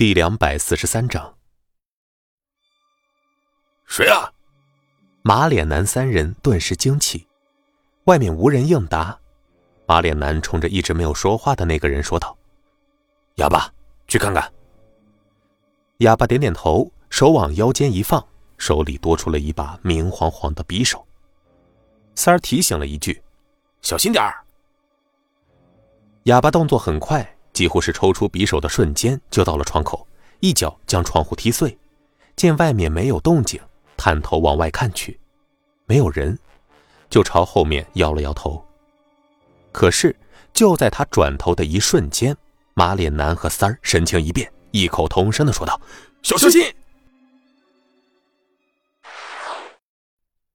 第两百四十三章。谁啊？马脸男三人顿时惊起，外面无人应答。马脸男冲着一直没有说话的那个人说道：“哑巴，去看看。”哑巴点点头，手往腰间一放，手里多出了一把明晃晃的匕首。三儿提醒了一句：“小心点儿。”哑巴动作很快，几乎是抽出匕首的瞬间就到了窗口，一脚将窗户踢碎。见外面没有动静，探头往外看去，没有人，就朝后面摇了摇头。可是就在他转头的一瞬间，马脸男和三儿神情一变。异口同声的说道：“小心！”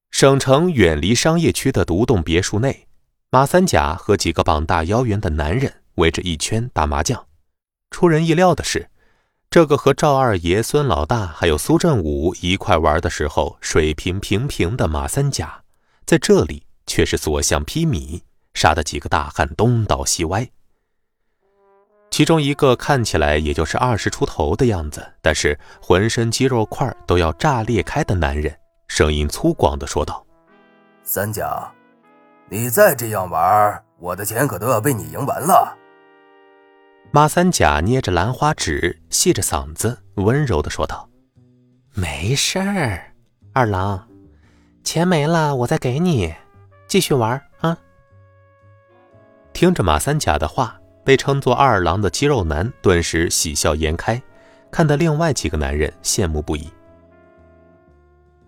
省城远离商业区的独栋别墅内，马三甲和几个膀大腰圆的男人围着一圈打麻将。出人意料的是，这个和赵二爷、孙老大还有苏振武一块玩的时候水平平平的马三甲，在这里却是所向披靡，杀得几个大汉东倒西歪。其中一个看起来也就是二十出头的样子，但是浑身肌肉块都要炸裂开的男人，声音粗犷的说道：“三甲，你再这样玩，我的钱可都要被你赢完了。”马三甲捏着兰花指，细着嗓子，温柔的说道：“没事儿，二郎，钱没了我再给你，继续玩啊。”听着马三甲的话。被称作二郎的肌肉男顿时喜笑颜开，看得另外几个男人羡慕不已。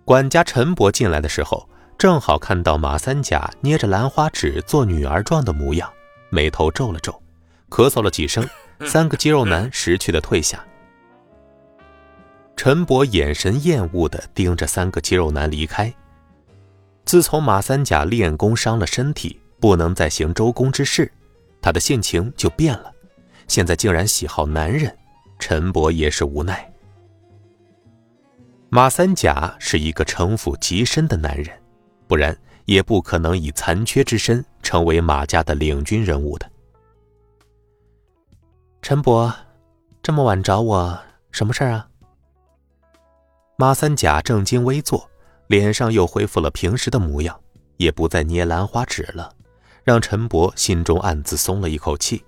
管家陈伯进来的时候，正好看到马三甲捏着兰花指做女儿状的模样，眉头皱了皱，咳嗽了几声，三个肌肉男识趣的退下。陈伯眼神厌恶的盯着三个肌肉男离开。自从马三甲练功伤了身体，不能再行周公之事。他的性情就变了，现在竟然喜好男人，陈伯也是无奈。马三甲是一个城府极深的男人，不然也不可能以残缺之身成为马家的领军人物的。陈伯，这么晚找我，什么事儿啊？马三甲正襟危坐，脸上又恢复了平时的模样，也不再捏兰花指了。让陈伯心中暗自松了一口气。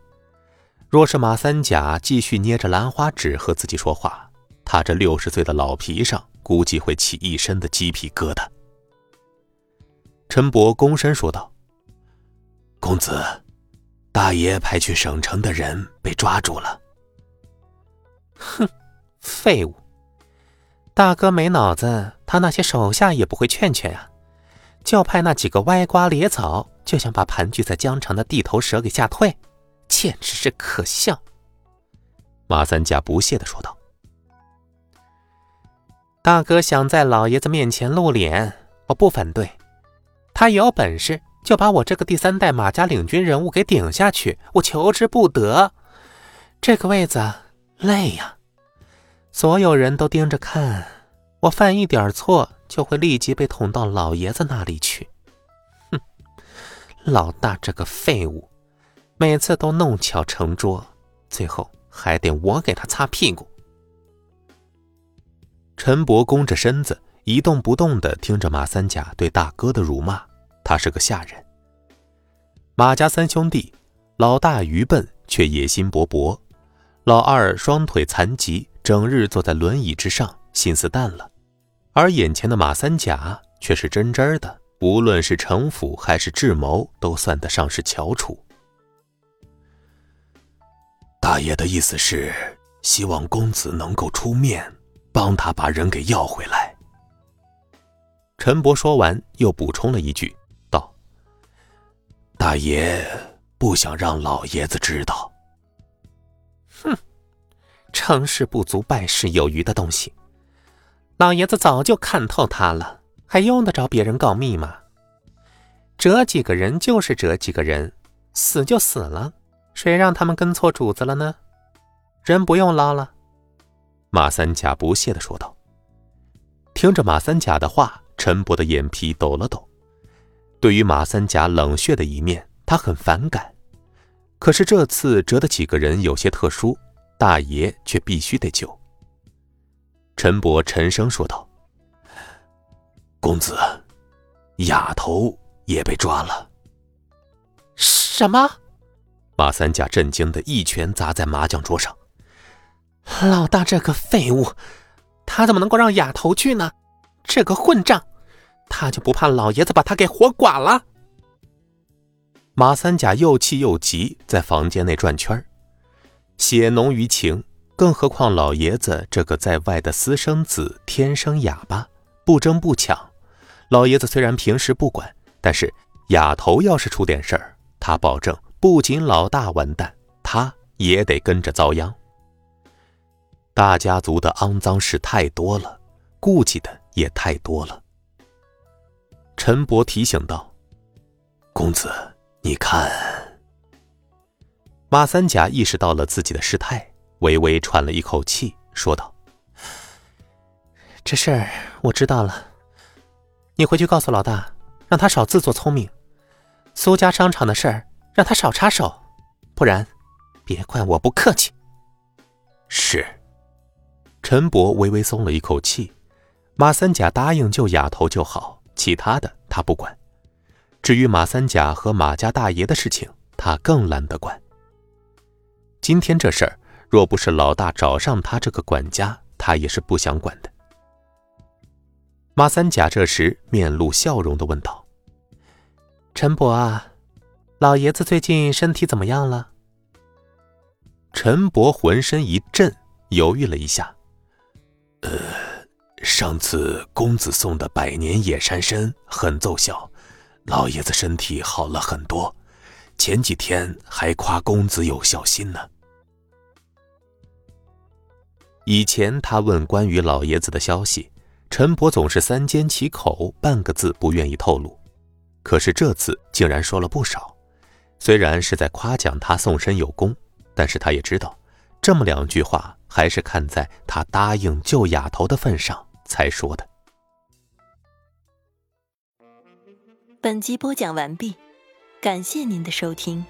若是马三甲继续捏着兰花指和自己说话，他这六十岁的老皮上估计会起一身的鸡皮疙瘩。陈伯躬身说道：“公子，大爷派去省城的人被抓住了。”“哼，废物！大哥没脑子，他那些手下也不会劝劝呀。”就派那几个歪瓜裂枣，就想把盘踞在江城的地头蛇给吓退，简直是可笑。马三甲不屑的说道：“大哥想在老爷子面前露脸，我不反对。他有本事就把我这个第三代马家领军人物给顶下去，我求之不得。这个位子累呀，所有人都盯着看，我犯一点错。”就会立即被捅到老爷子那里去。哼，老大这个废物，每次都弄巧成拙，最后还得我给他擦屁股。陈伯弓着身子，一动不动地听着马三甲对大哥的辱骂。他是个下人。马家三兄弟，老大愚笨却野心勃勃，老二双腿残疾，整日坐在轮椅之上，心思淡了。而眼前的马三甲却是真真的，无论是城府还是智谋，都算得上是翘楚。大爷的意思是希望公子能够出面，帮他把人给要回来。陈伯说完，又补充了一句，：“大爷不想让老爷子知道。”哼，成事不足败事有余的东西。老爷子早就看透他了，还用得着别人告密吗？折几个人就是折几个人，死就死了，谁让他们跟错主子了呢？人不用捞了。马三甲不屑的说道。听着马三甲的话，陈伯的眼皮抖了抖。对于马三甲冷血的一面，他很反感。可是这次折的几个人有些特殊，大爷却必须得救。陈伯沉声说道：“公子，哑头也被抓了。”什么？马三甲震惊的一拳砸在麻将桌上。老大这个废物，他怎么能够让哑头去呢？这个混账，他就不怕老爷子把他给活剐了？马三甲又气又急，在房间内转圈血浓于情。更何况老爷子这个在外的私生子天生哑巴，不争不抢。老爷子虽然平时不管，但是哑头要是出点事儿，他保证不仅老大完蛋，他也得跟着遭殃。大家族的肮脏事太多了，顾忌的也太多了。陈伯提醒道：“公子，你看。”马三甲意识到了自己的失态。微微喘了一口气，说道：“这事儿我知道了，你回去告诉老大，让他少自作聪明。苏家商场的事儿，让他少插手，不然，别怪我不客气。”是。陈伯微微松了一口气，马三甲答应救哑头就好，其他的他不管。至于马三甲和马家大爷的事情，他更懒得管。今天这事儿。若不是老大找上他这个管家，他也是不想管的。马三甲这时面露笑容的问道：“陈伯啊，老爷子最近身体怎么样了？”陈伯浑身一震，犹豫了一下：“呃，上次公子送的百年野山参很奏效，老爷子身体好了很多，前几天还夸公子有孝心呢。”以前他问关于老爷子的消息，陈伯总是三缄其口，半个字不愿意透露。可是这次竟然说了不少，虽然是在夸奖他送身有功，但是他也知道，这么两句话还是看在他答应救哑头的份上才说的。本集播讲完毕，感谢您的收听。